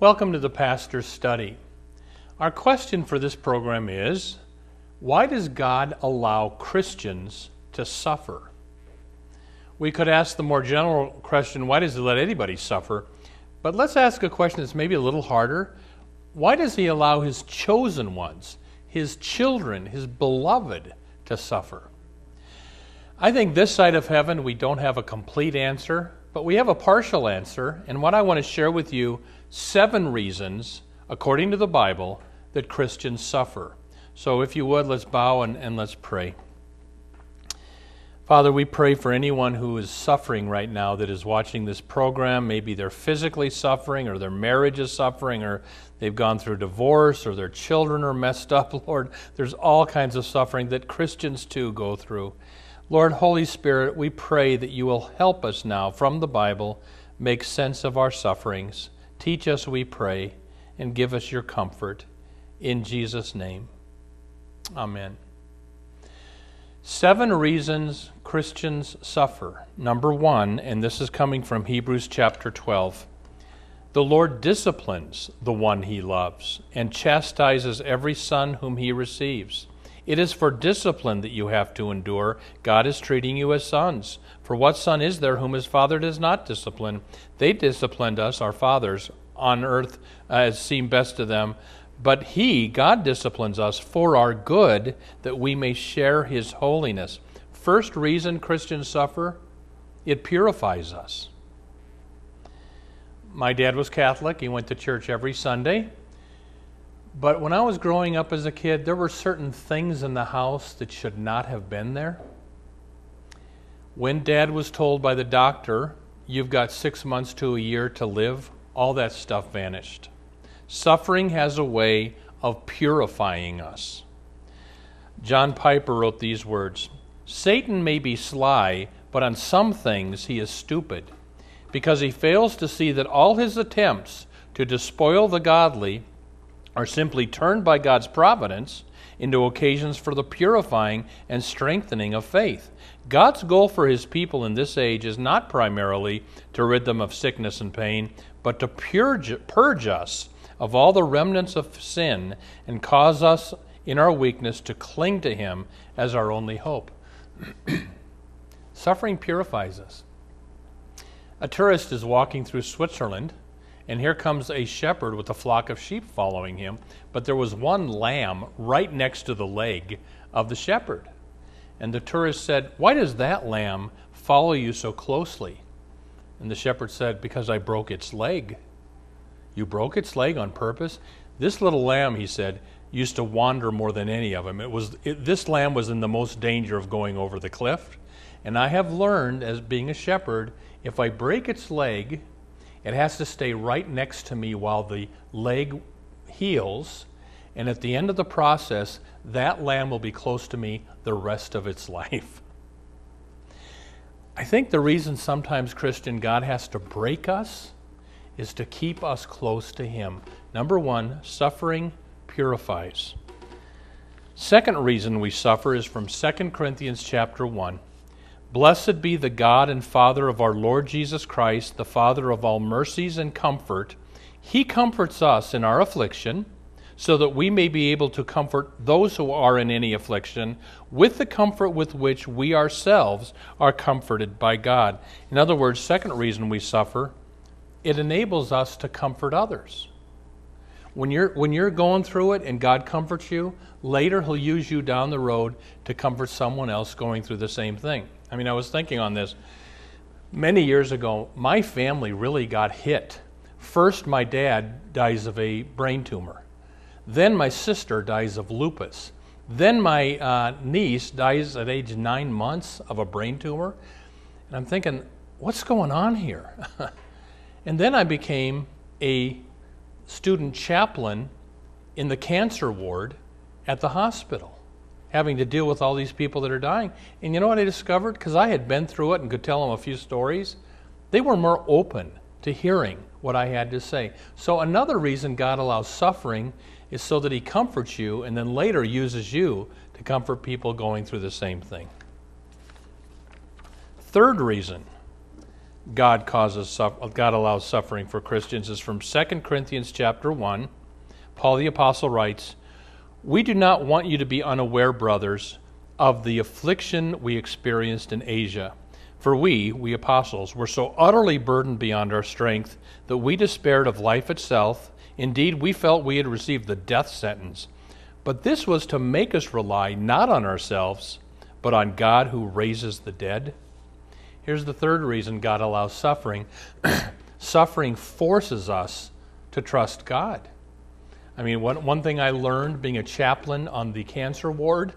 Welcome to the Pastor's Study. Our question for this program is Why does God allow Christians to suffer? We could ask the more general question Why does He let anybody suffer? But let's ask a question that's maybe a little harder. Why does He allow His chosen ones, His children, His beloved, to suffer? I think this side of heaven we don't have a complete answer, but we have a partial answer. And what I want to share with you seven reasons, according to the Bible, that Christians suffer. So if you would, let's bow and, and let's pray. Father, we pray for anyone who is suffering right now that is watching this program. Maybe they're physically suffering, or their marriage is suffering, or they've gone through divorce, or their children are messed up. Lord, there's all kinds of suffering that Christians too go through. Lord, Holy Spirit, we pray that you will help us now from the Bible make sense of our sufferings. Teach us, we pray, and give us your comfort. In Jesus' name. Amen. Seven reasons Christians suffer. Number one, and this is coming from Hebrews chapter 12 the Lord disciplines the one he loves and chastises every son whom he receives. It is for discipline that you have to endure. God is treating you as sons. For what son is there whom his father does not discipline? They disciplined us, our fathers, on earth uh, as seemed best to them. But he, God, disciplines us for our good, that we may share his holiness. First reason Christians suffer it purifies us. My dad was Catholic. He went to church every Sunday. But when I was growing up as a kid, there were certain things in the house that should not have been there. When dad was told by the doctor, you've got six months to a year to live, all that stuff vanished. Suffering has a way of purifying us. John Piper wrote these words Satan may be sly, but on some things he is stupid, because he fails to see that all his attempts to despoil the godly are simply turned by God's providence into occasions for the purifying and strengthening of faith. God's goal for his people in this age is not primarily to rid them of sickness and pain, but to purge, purge us of all the remnants of sin and cause us in our weakness to cling to him as our only hope. Suffering purifies us. A tourist is walking through Switzerland and here comes a shepherd with a flock of sheep following him, but there was one lamb right next to the leg of the shepherd. And the tourist said, Why does that lamb follow you so closely? And the shepherd said, Because I broke its leg. You broke its leg on purpose? This little lamb, he said, used to wander more than any of them. It was it, this lamb was in the most danger of going over the cliff. And I have learned as being a shepherd, if I break its leg, it has to stay right next to me while the leg heals. And at the end of the process, that lamb will be close to me the rest of its life. I think the reason sometimes, Christian, God has to break us is to keep us close to Him. Number one, suffering purifies. Second reason we suffer is from 2 Corinthians chapter 1. Blessed be the God and Father of our Lord Jesus Christ, the Father of all mercies and comfort. He comforts us in our affliction, so that we may be able to comfort those who are in any affliction with the comfort with which we ourselves are comforted by God. In other words, second reason we suffer, it enables us to comfort others. When you're, when you're going through it and God comforts you, later He'll use you down the road to comfort someone else going through the same thing. I mean, I was thinking on this. Many years ago, my family really got hit. First, my dad dies of a brain tumor. Then, my sister dies of lupus. Then, my uh, niece dies at age nine months of a brain tumor. And I'm thinking, what's going on here? And then I became a student chaplain in the cancer ward at the hospital, having to deal with all these people that are dying. And you know what I discovered? Because I had been through it and could tell them a few stories. They were more open to hearing what I had to say. So, another reason God allows suffering is so that He comforts you and then later uses you to comfort people going through the same thing. Third reason God causes God allows suffering for Christians is from 2 Corinthians chapter 1. Paul the apostle writes, "We do not want you to be unaware, brothers, of the affliction we experienced in Asia." For we, we apostles, were so utterly burdened beyond our strength that we despaired of life itself. Indeed, we felt we had received the death sentence. But this was to make us rely not on ourselves, but on God who raises the dead. Here's the third reason God allows suffering suffering forces us to trust God. I mean, one, one thing I learned being a chaplain on the cancer ward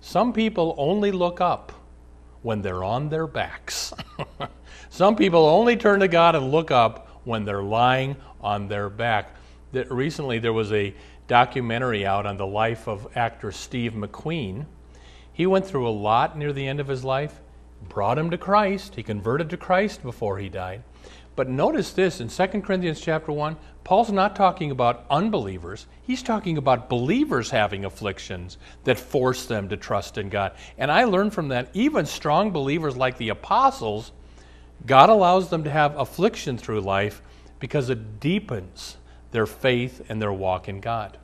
some people only look up when they're on their backs. Some people only turn to God and look up when they're lying on their back. Recently, there was a documentary out on the life of actor Steve McQueen. He went through a lot near the end of his life, brought him to Christ. He converted to Christ before he died. But notice this in 2 Corinthians chapter 1, Paul's not talking about unbelievers. He's talking about believers having afflictions that force them to trust in God. And I learned from that even strong believers like the apostles, God allows them to have affliction through life because it deepens their faith and their walk in God.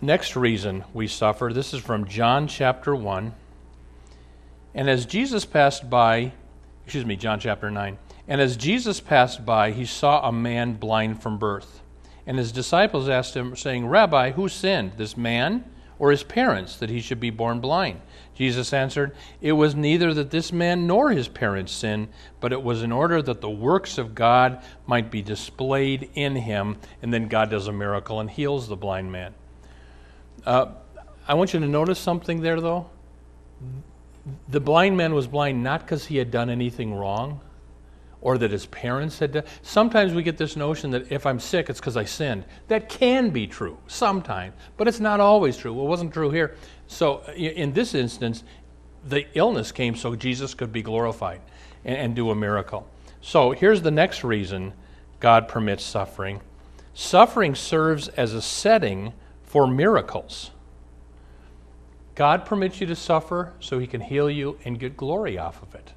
Next reason we suffer, this is from John chapter 1. And as Jesus passed by, excuse me, John chapter 9. And as Jesus passed by, he saw a man blind from birth. And his disciples asked him, saying, Rabbi, who sinned, this man or his parents, that he should be born blind? Jesus answered, It was neither that this man nor his parents sinned, but it was in order that the works of God might be displayed in him. And then God does a miracle and heals the blind man. Uh, I want you to notice something there, though the blind man was blind not because he had done anything wrong or that his parents had done. Sometimes we get this notion that if I'm sick, it's because I sinned. That can be true sometimes, but it's not always true. Well, It wasn't true here. So in this instance, the illness came so Jesus could be glorified and, and do a miracle. So here's the next reason God permits suffering suffering serves as a setting for miracles. God permits you to suffer so he can heal you and get glory off of it.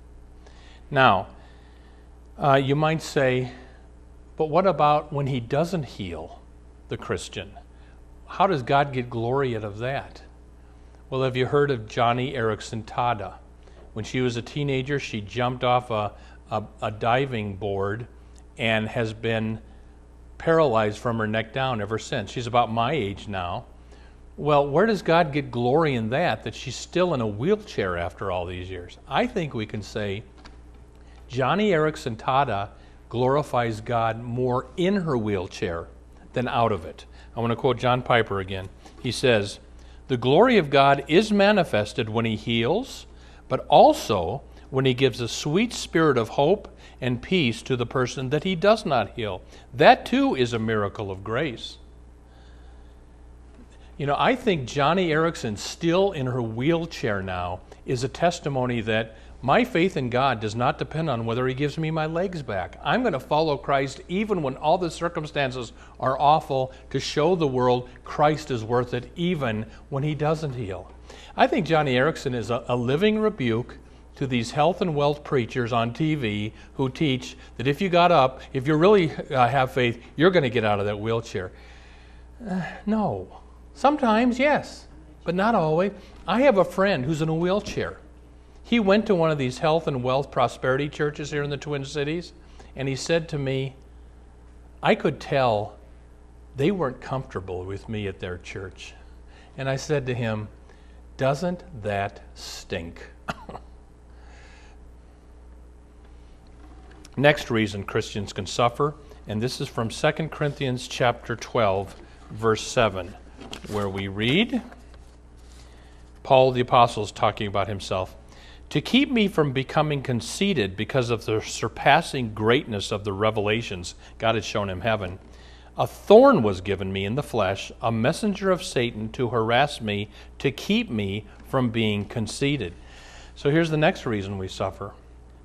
Now, uh, you might say, but what about when he doesn't heal the Christian? How does God get glory out of that? Well, have you heard of Joni Eareckson Tada? When she was a teenager, she jumped off a, a, a diving board and has been paralyzed from her neck down ever since. She's about my age now. Well, where does God get glory in that, that she's still in a wheelchair after all these years? I think we can say Joni Eareckson Tada glorifies God more in her wheelchair than out of it. I want to quote John Piper again. He says, The glory of God is manifested when He heals, but also when He gives a sweet spirit of hope and peace to the person that He does not heal. That too is a miracle of grace. You know, I think Joni Eareckson, still in her wheelchair now, is a testimony that my faith in God does not depend on whether He gives me my legs back. I'm going to follow Christ even when all the circumstances are awful to show the world Christ is worth it, even when He doesn't heal. I think Joni Eareckson is a, a living rebuke to these health and wealth preachers on TV who teach that if you got up, if you really uh, have faith, you're going to get out of that wheelchair. Uh, no. Sometimes, yes, but not always. I have a friend who's in a wheelchair. He went to one of these health and wealth prosperity churches here in the Twin Cities, and he said to me, I could tell they weren't comfortable with me at their church. And I said to him, Doesn't that stink? Next reason Christians can suffer, and this is from 2 Corinthians chapter 12, verse 7 where we read Paul the Apostle is talking about himself. to keep me from becoming conceited because of the surpassing greatness of the revelations God had shown him heaven. A thorn was given me in the flesh, a messenger of Satan to harass me, to keep me from being conceited. So here's the next reason we suffer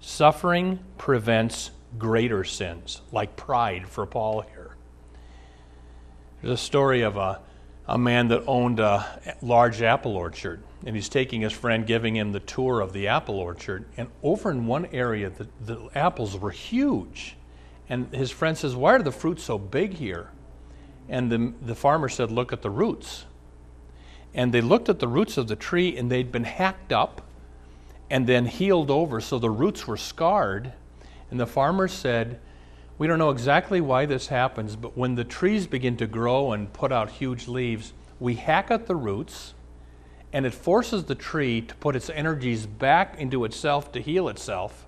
suffering prevents greater sins, like pride for Paul here. There's a story of a, a man that owned a large apple orchard, and he's taking his friend, giving him the tour of the apple orchard. And over in one area, the, the apples were huge. And his friend says, Why are the fruits so big here? And the, the farmer said, Look at the roots. And they looked at the roots of the tree, and they'd been hacked up and then healed over, so the roots were scarred. And the farmer said, We don't know exactly why this happens, but when the trees begin to grow and put out huge leaves, we hack at the roots, and it forces the tree to put its energies back into itself to heal itself.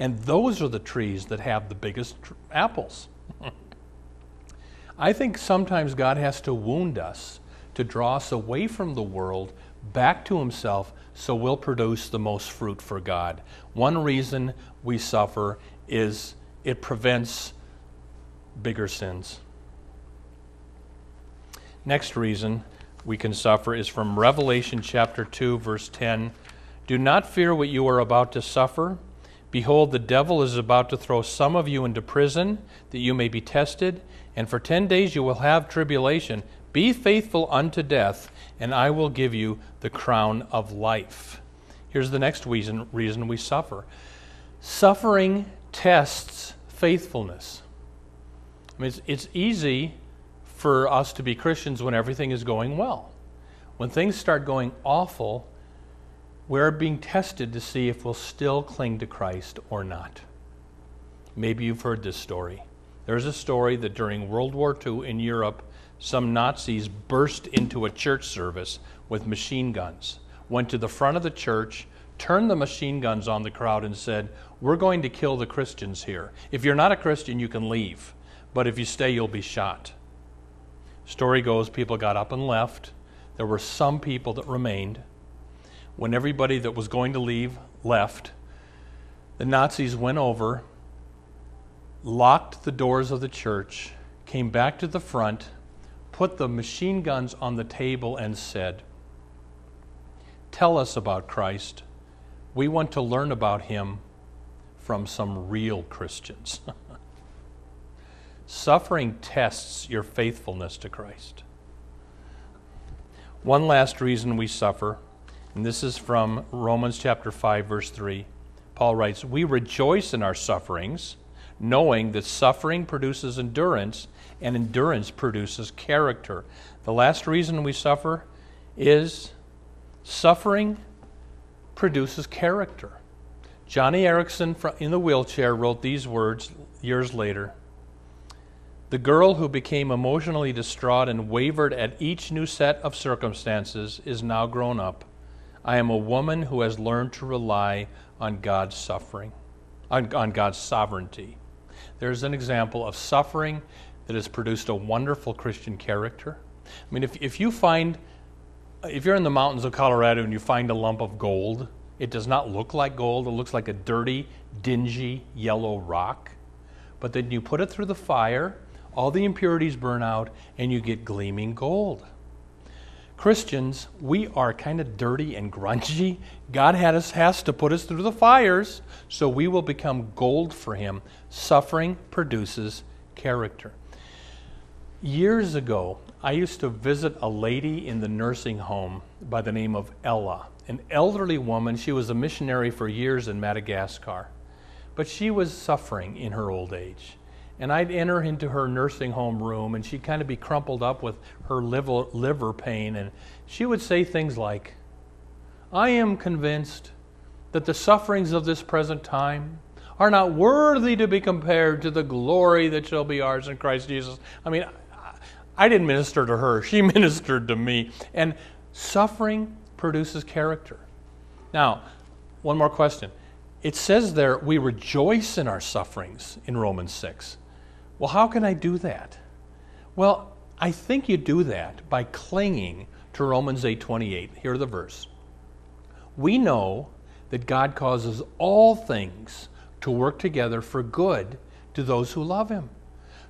And those are the trees that have the biggest tr- apples. I think sometimes God has to wound us to draw us away from the world back to Himself so we'll produce the most fruit for God. One reason we suffer is it prevents bigger sins. Next reason we can suffer is from Revelation chapter 2, verse 10. Do not fear what you are about to suffer. Behold, the devil is about to throw some of you into prison, that you may be tested, and for ten days you will have tribulation. Be faithful unto death, and I will give you the crown of life. Here's the next reason, reason we suffer suffering tests faithfulness. I mean, it's, it's easy for us to be Christians when everything is going well. When things start going awful, we're being tested to see if we'll still cling to Christ or not. Maybe you've heard this story. There's a story that during World War II in Europe, some Nazis burst into a church service with machine guns, went to the front of the church, turned the machine guns on the crowd, and said, We're going to kill the Christians here. If you're not a Christian, you can leave, but if you stay, you'll be shot. Story goes, people got up and left. There were some people that remained. When everybody that was going to leave left, the Nazis went over, locked the doors of the church, came back to the front, put the machine guns on the table, and said, Tell us about Christ. We want to learn about him from some real Christians. Suffering tests your faithfulness to Christ. One last reason we suffer, and this is from Romans chapter 5 verse 3. Paul writes, "We rejoice in our sufferings, knowing that suffering produces endurance, and endurance produces character." The last reason we suffer is suffering produces character. Joni Eareckson in the wheelchair wrote these words years later. The girl who became emotionally distraught and wavered at each new set of circumstances is now grown up. I am a woman who has learned to rely on God's suffering, on, on God's sovereignty. There's an example of suffering that has produced a wonderful Christian character. I mean, if, if you find, if you're in the mountains of Colorado and you find a lump of gold, it does not look like gold. It looks like a dirty, dingy, yellow rock. But then you put it through the fire all the impurities burn out, and you get gleaming gold. Christians, we are kind of dirty and grungy. God had us, has to put us through the fires so we will become gold for Him. Suffering produces character. Years ago, I used to visit a lady in the nursing home by the name of Ella, an elderly woman. She was a missionary for years in Madagascar, but she was suffering in her old age. And I'd enter into her nursing home room, and she'd kind of be crumpled up with her liver, liver pain. And she would say things like, I am convinced that the sufferings of this present time are not worthy to be compared to the glory that shall be ours in Christ Jesus. I mean, I didn't minister to her, she ministered to me. And suffering produces character. Now, one more question. It says there, we rejoice in our sufferings in Romans 6. Well, how can I do that? Well, I think you do that by clinging to Romans 8:28. Hear the verse. We know that God causes all things to work together for good to those who love him.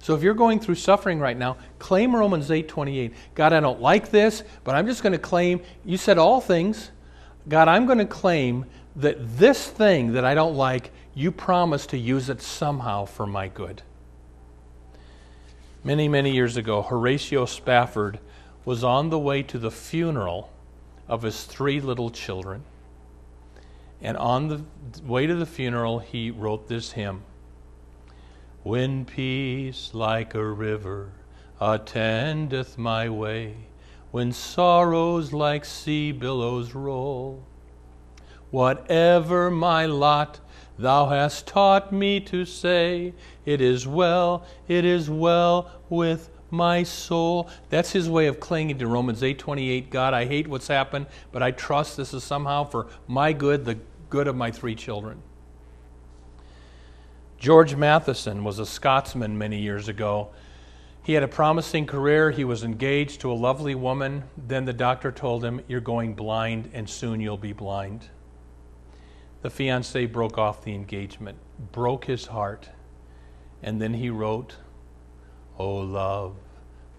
So if you're going through suffering right now, claim Romans 8:28. God, I don't like this, but I'm just going to claim you said all things. God, I'm going to claim that this thing that I don't like, you promise to use it somehow for my good. Many, many years ago, Horatio Spafford was on the way to the funeral of his three little children. And on the way to the funeral, he wrote this hymn When peace like a river attendeth my way, when sorrows like sea billows roll, whatever my lot, thou hast taught me to say, It is well, it is well with my soul. That's his way of clinging to Romans 8:28. God, I hate what's happened, but I trust this is somehow for my good, the good of my three children. George Matheson was a Scotsman many years ago. He had a promising career. He was engaged to a lovely woman. Then the doctor told him, You're going blind, and soon you'll be blind. The fiance broke off the engagement, broke his heart, and then he wrote, O love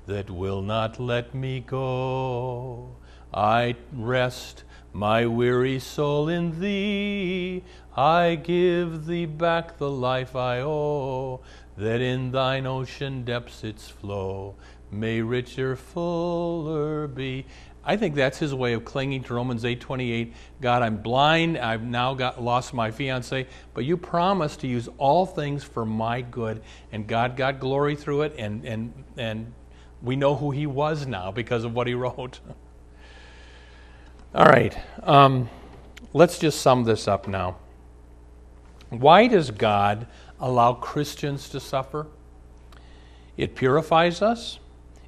that will not let me go, I rest my weary soul in thee. I give thee back the life I owe, that in thine ocean depths its flow may richer, fuller be. I think that's his way of clinging to Romans 8:28. God, I'm blind. I've now got lost my fiance, but you promised to use all things for my good, and God got glory through it, and and and we know who he was now because of what he wrote. all right, um, let's just sum this up now. Why does God allow Christians to suffer? It purifies us.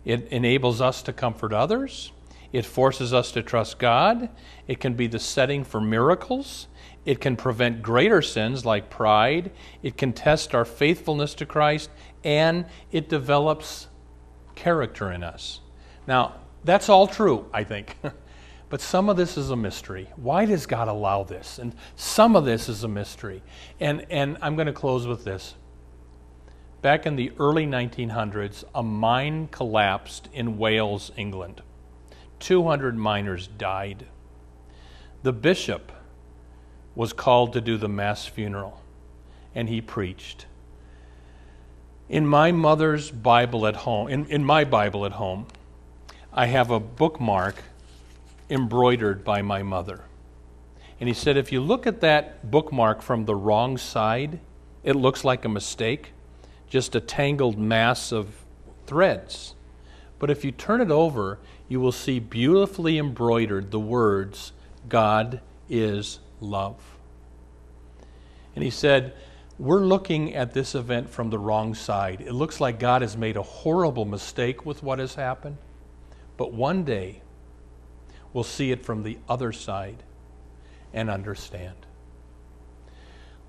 It enables us to comfort others. It forces us to trust God. It can be the setting for miracles. It can prevent greater sins like pride. It can test our faithfulness to Christ. And it develops character in us. Now, that's all true, I think. but some of this is a mystery. Why does God allow this? And some of this is a mystery. And, and I'm going to close with this. Back in the early 1900s, a mine collapsed in Wales, England. 200 miners died. The bishop was called to do the mass funeral, and he preached. In my mother's Bible at home, in, in my Bible at home, I have a bookmark embroidered by my mother. And he said, if you look at that bookmark from the wrong side, it looks like a mistake, just a tangled mass of threads. But if you turn it over, you will see beautifully embroidered the words, God is love. And he said, We're looking at this event from the wrong side. It looks like God has made a horrible mistake with what has happened. But one day, we'll see it from the other side and understand.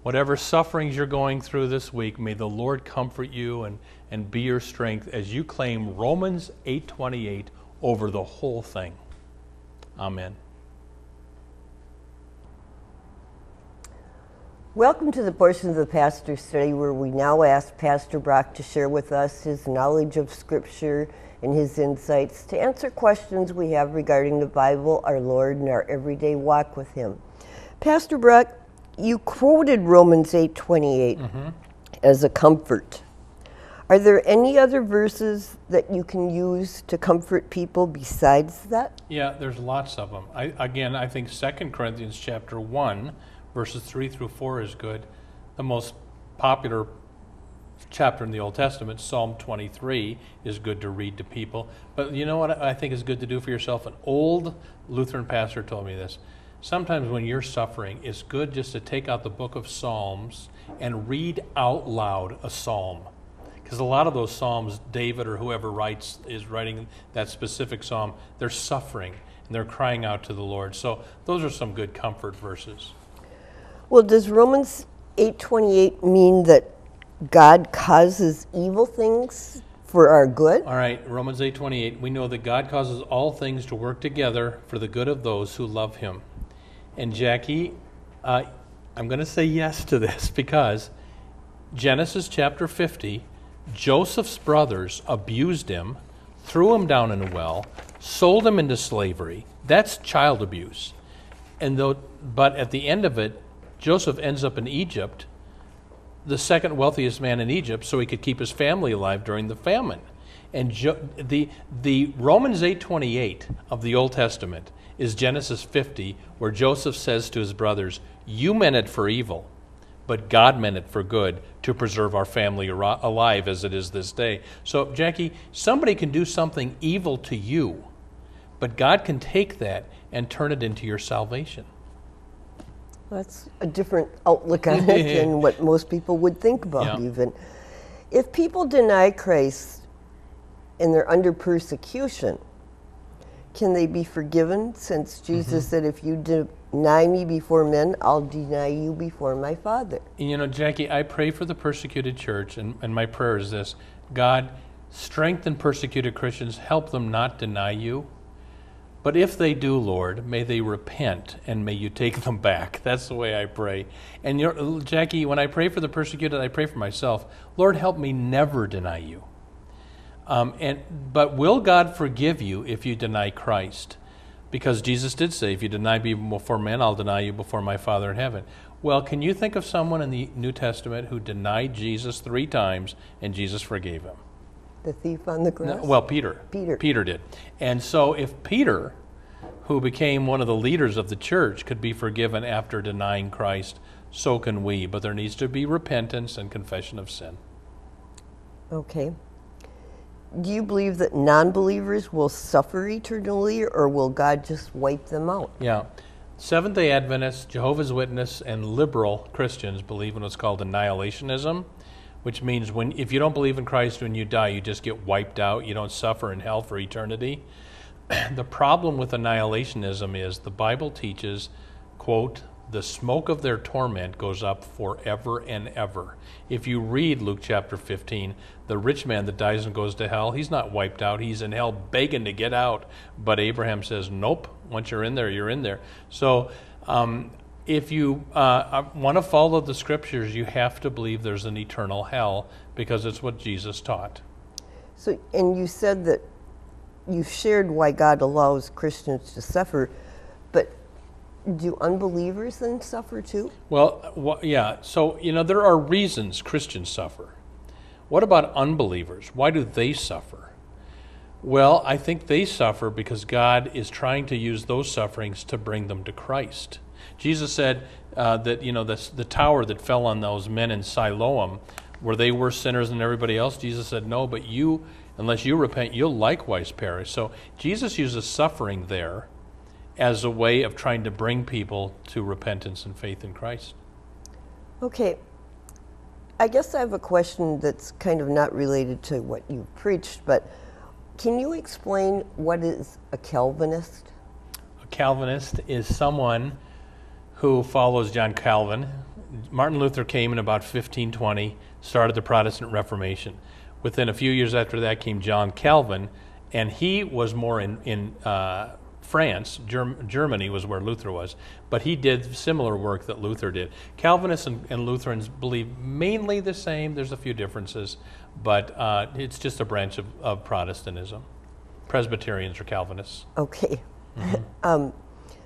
Whatever sufferings you're going through this week, may the Lord comfort you and, and be your strength as you claim Romans 8:28 over the whole thing. Amen. Welcome to the portion of the pastor study where we now ask Pastor Brock to share with us his knowledge of Scripture and his insights to answer questions we have regarding the Bible, our Lord, and our everyday walk with Him. Pastor Brock, you quoted Romans 8:28 mm-hmm. as a comfort. Are there any other verses that you can use to comfort people besides that? Yeah, there's lots of them. I, again, I think 2 Corinthians chapter 1, verses 3 through 4 is good. The most popular chapter in the Old Testament, Psalm 23, is good to read to people. But you know what I think is good to do for yourself? An old Lutheran pastor told me this. Sometimes when you're suffering, it's good just to take out the book of Psalms and read out loud a psalm because a lot of those psalms david or whoever writes is writing that specific psalm they're suffering and they're crying out to the lord so those are some good comfort verses well does romans 8.28 mean that god causes evil things for our good all right romans 8.28 we know that god causes all things to work together for the good of those who love him and jackie Uh, I'm going to say yes to this because Genesis chapter 50, Joseph's brothers abused him, threw him down in a well, sold him into slavery. That's child abuse. And though, but at the end of it, Joseph ends up in Egypt, the second wealthiest man in Egypt, so he could keep his family alive during the famine. And jo- the, the Romans 8:28 of the Old Testament is Genesis 50, where Joseph says to his brothers, "You meant it for evil, but God meant it for good to preserve our family alive as it is this day." So, Jackie, somebody can do something evil to you, but God can take that and turn it into your salvation. That's a different outlook on it than what most people would think about, Yeah. even. If people deny Christ and they're under persecution, can they be forgiven since Jesus Mm-hmm. said, If you deny me before men, I'll deny you before my Father? You know, Jackie, I pray for the persecuted church, and, and my prayer is this God, strengthen persecuted Christians, help them not deny you. But if they do, Lord, may they repent and may you take them back. That's the way I pray. And you're, Jackie, when I pray for the persecuted, I pray for myself. Lord, help me never deny you. Um, and but will God forgive you if you deny Christ? Because Jesus did say, "If you deny me before men, I'll deny you before my Father in heaven." Well, can you think of someone in the New Testament who denied Jesus three times and Jesus forgave him? The thief on the cross? No, well, Peter. Peter. Peter did. And so, if Peter, who became one of the leaders of the church, could be forgiven after denying Christ, so can we. But there needs to be repentance and confession of sin. Okay. Do you believe that non believers will suffer eternally or will God just wipe them out? Yeah. Seventh day Adventists, Jehovah's Witness, and liberal Christians believe in what's called annihilationism, which means when if you don't believe in Christ when you die, you just get wiped out. You don't suffer in hell for eternity. the problem with annihilationism is the Bible teaches, quote, the smoke of their torment goes up forever and ever. If you read Luke chapter 15, the rich man that dies and goes to hell, he's not wiped out. He's in hell begging to get out. But Abraham says, nope, once you're in there, you're in there. So um, if you uh, want to follow the scriptures, you have to believe there's an eternal hell because it's what Jesus taught. So, and you said that you shared why God allows Christians to suffer, but do unbelievers then suffer too? Well, wha- yeah. So, you know, there are reasons Christians suffer. What about unbelievers? Why do they suffer? Well, I think they suffer because God is trying to use those sufferings to bring them to Christ. Jesus said uh, that, you know, the, the tower that fell on those men in Siloam, were they worse sinners than everybody else? Jesus said, no, but you, unless you repent, you'll likewise perish. So Jesus uses suffering there as a way of trying to bring people to repentance and faith in Christ. Okay. I guess I have a question that's kind of not related to what you preached, but can you explain what is a Calvinist? A Calvinist is someone who follows John Calvin. Martin Luther came in about 1520, started the Protestant Reformation. Within a few years after that came John Calvin, and he was more in, in uh, France. Germ- Germany was where Luther was, but he did similar work that Luther did. Calvinists and, and Lutherans believe mainly the same. There's a few differences, but uh, it's just a branch of, of Protestantism. Presbyterians are Calvinists. Okay. um,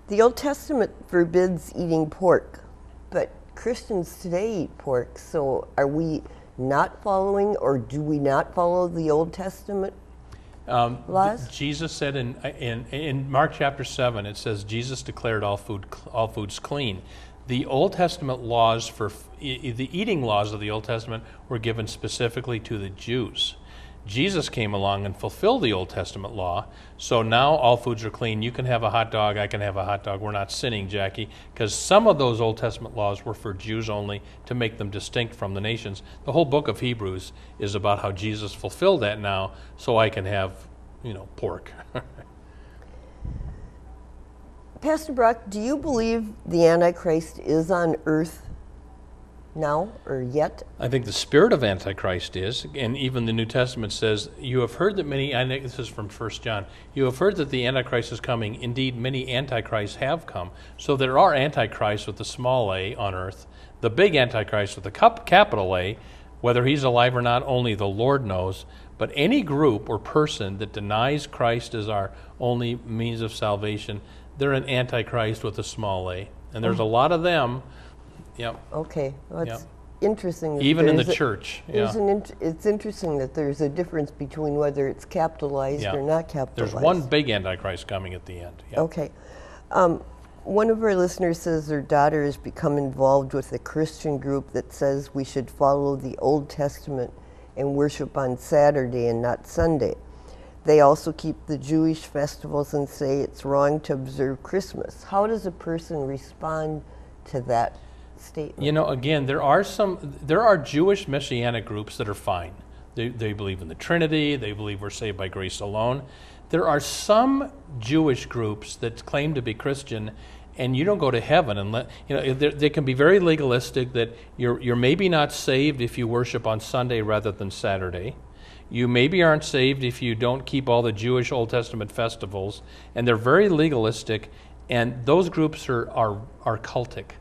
the Old Testament forbids eating pork, but Christians today eat pork. So are we not following, or do we not follow the Old Testament? Um, Laws? Jesus said in, in in Mark chapter seven, it says Jesus declared all food all foods clean. The Old Testament laws for the eating laws of the Old Testament were given specifically to the Jews. Jesus came along and fulfilled the Old Testament law. So now all foods are clean. You can have a hot dog. I can have a hot dog. We're not sinning, Jackie, because some of those Old Testament laws were for Jews only to make them distinct from the nations. The whole book of Hebrews is about how Jesus fulfilled that now, so I can have, you know, pork. Pastor Brock, do you believe the Antichrist is on earth? Now or yet? I think the spirit of Antichrist is, and even the New Testament says, You have heard that many, I think this is from 1 John, you have heard that the Antichrist is coming. Indeed, many Antichrists have come. So there are Antichrists with the small a on earth. The big Antichrist with the capital A, whether he's alive or not, only the Lord knows. But any group or person that denies Christ as our only means of salvation, they're an Antichrist with a small a. And there's a mm. lot of them Yep. Okay, well, it's interesting. Even in the a- church. Yeah. it's interesting that there's a difference between whether it's capitalized Yeah. or not capitalized. There's one big Antichrist coming at the end. Yeah. Okay. Um, one of our listeners says their daughter has become involved with a Christian group that says we should follow the Old Testament and worship on Saturday and not Sunday. They also keep the Jewish festivals and say it's wrong to observe Christmas. How does a person respond to that statement? You know, again, there are some, there are Jewish messianic groups that are fine. They, they believe in the Trinity. They believe we're saved by grace alone. There are some Jewish groups that claim to be Christian, and you don't go to heaven unless you know they, can be very legalistic. That you're you're maybe not saved if you worship on Sunday rather than Saturday. You maybe aren't saved if you don't keep all the Jewish Old Testament festivals, and they're very legalistic. And those groups are are, are cultic.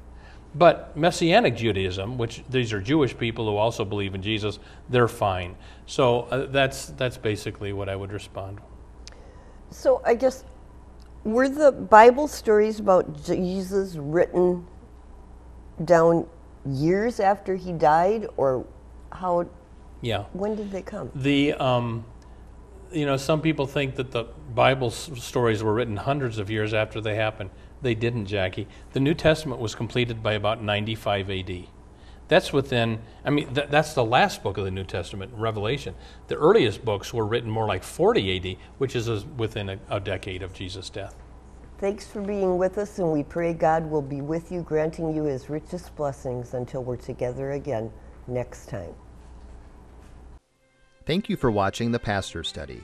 But Messianic Judaism, which these are Jewish people who also believe in Jesus, they're fine. So uh, that's that's basically what I would respond. So I guess were the Bible stories about Jesus written down years after he died, or how? Yeah. When did they come? The um, you know some people think that the Bible s- stories were written hundreds of years after they happened. They didn't, Jackie. The New Testament was completed by about 95 A.D. That's within. I mean, th- that's the last book of the New Testament, Revelation. The earliest books were written more like 40 A.D., which is a, within a, a decade of Jesus' death. Thanks for being with us, and we pray God will be with you, granting you his richest blessings until we're together again next time. Thank you for watching the Pastor Study.